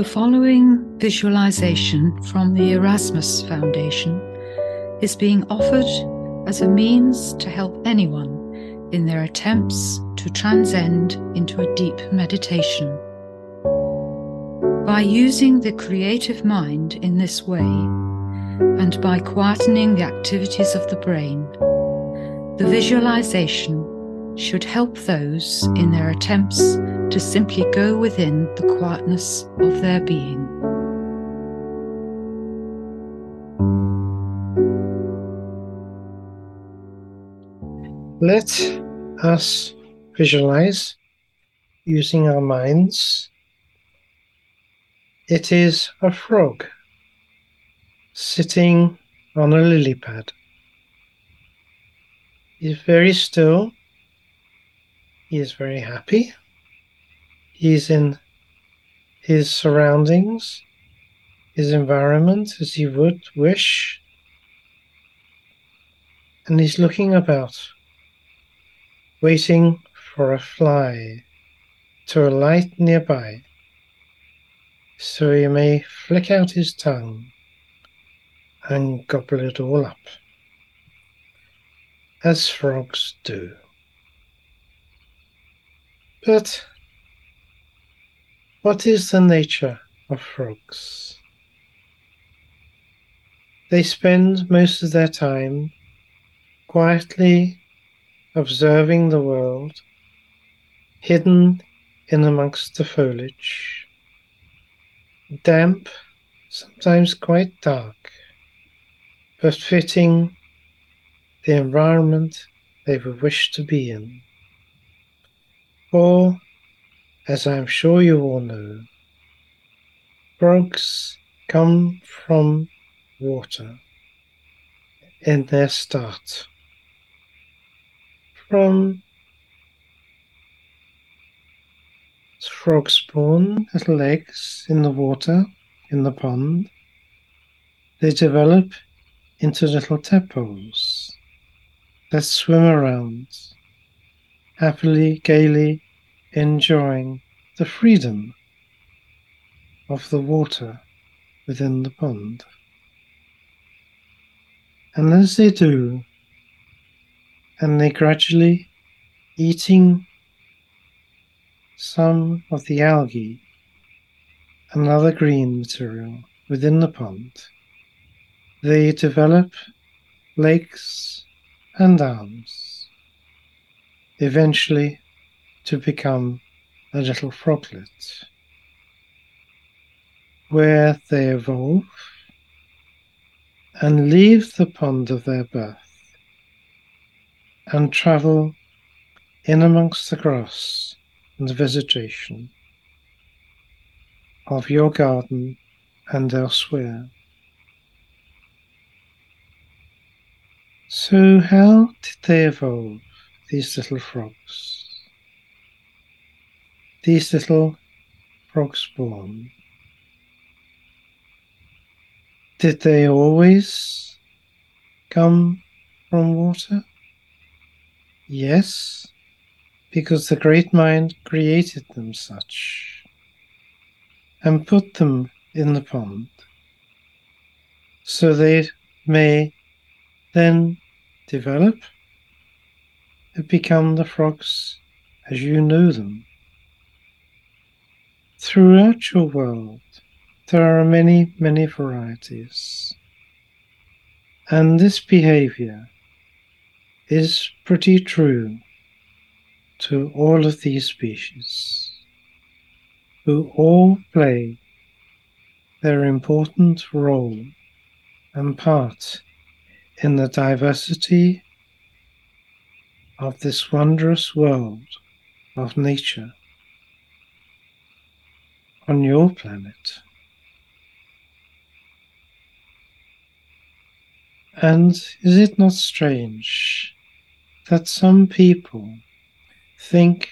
The following visualization from the Erasmus Foundation is being offered as a means to help anyone in their attempts to transcend into a deep meditation. By using the creative mind in this way, and by quietening the activities of the brain, the visualization should help those in their attempts to simply go within the quietness of their being. Let us visualize using our minds. It is a frog sitting on a lily pad. He is very still. He is very happy. He is in his surroundings, his environment as he would wish. And he's looking about waiting for a fly to alight nearby so he may flick out his tongue and gobble it all up, as frogs do. But what is the nature of frogs? They spend most of their time quietly observing the world, hidden in amongst the foliage, damp, sometimes quite dark, but fitting the environment they would wish to be in. For, as I am sure you all know, frogs come from water in their start from frog spawn little eggs in the water in the pond. They develop into little tadpoles that swim around, happily, gaily enjoying the freedom of the water within the pond. And as they do, and they gradually eating some of the algae and other green material within the pond. They develop legs and arms, eventually to become a little froglet, where they evolve and leave the pond of their birth and travel in amongst the grass and the vegetation of your garden and elsewhere. So, how did they evolve, these little frogs? These little frogs born? Did they always come from water? Yes, because the great mind created them such and put them in the pond so they may then develop and become the frogs as you know them. Throughout your world, there are many, many varieties. And this behavior is pretty true to all of these species, who all play their important role and part in the diversity of this wondrous world of nature on your planet. And is it not strange that some people think,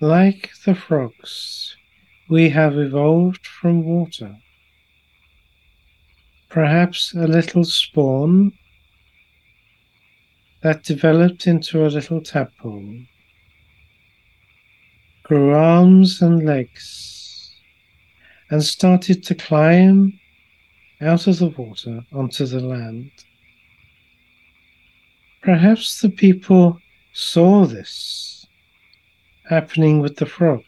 like the frogs, we have evolved from water. Perhaps a little spawn that developed into a little tadpole, grew arms and legs, and started to climb out of the water onto the land. Perhaps the people saw this happening with the frog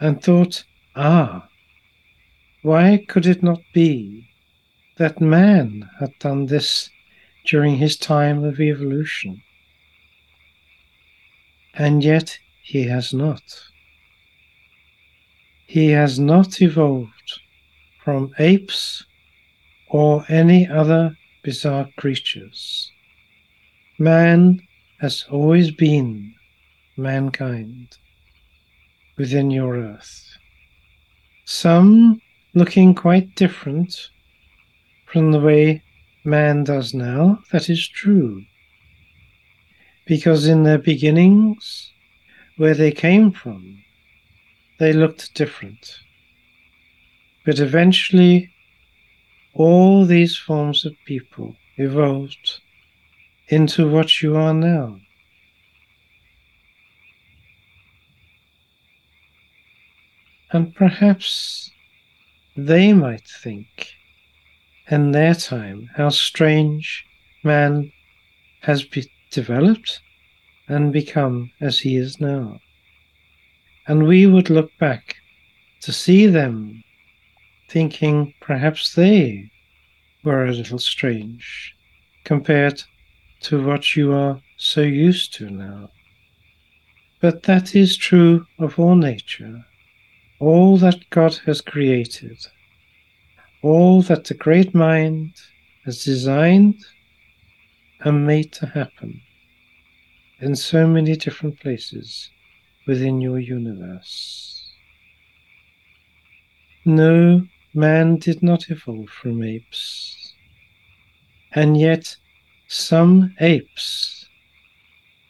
and thought, ah, why could it not be that man had done this during his time of evolution? And yet he has not. He has not evolved from apes or any other bizarre creatures. Man has always been mankind within your earth. Some looking quite different from the way man does now, that is true. Because in their beginnings, where they came from, they looked different. But eventually, all these forms of people evolved into what you are now. And perhaps they might think in their time how strange man has be- developed and become as he is now. And we would look back to see them thinking perhaps they were a little strange compared to what you are so used to now. But that is true of all nature, all that God has created, all that the great mind has designed and made to happen in so many different places within your universe. No, man did not evolve from apes, and yet some apes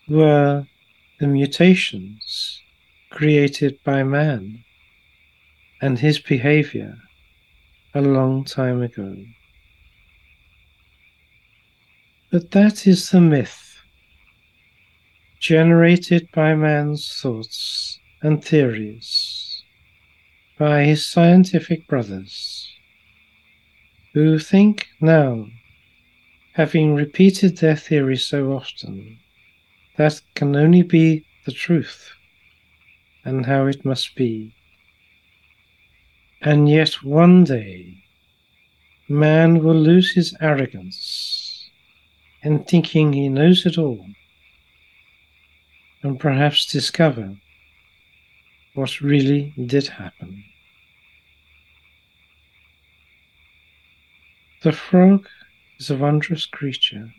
were the mutations created by man and his behavior a long time ago. But that is the myth generated by man's thoughts and theories, by his scientific brothers, who think now, having repeated their theory so often, that can only be the truth and how it must be. And yet one day, man will lose his arrogance in thinking he knows it all and perhaps discover what really did happen. The frog is a wondrous creature,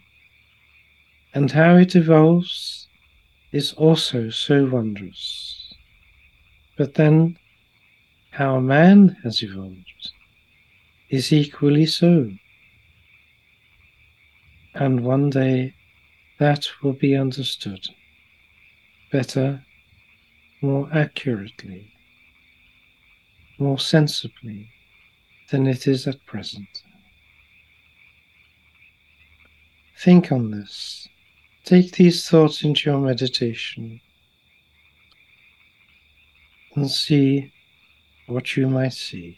and how it evolves is also so wondrous. But then, how man has evolved is equally so. And one day that will be understood better, more accurately, more sensibly than it is at present. Think on this. Take these thoughts into your meditation and see what you might see.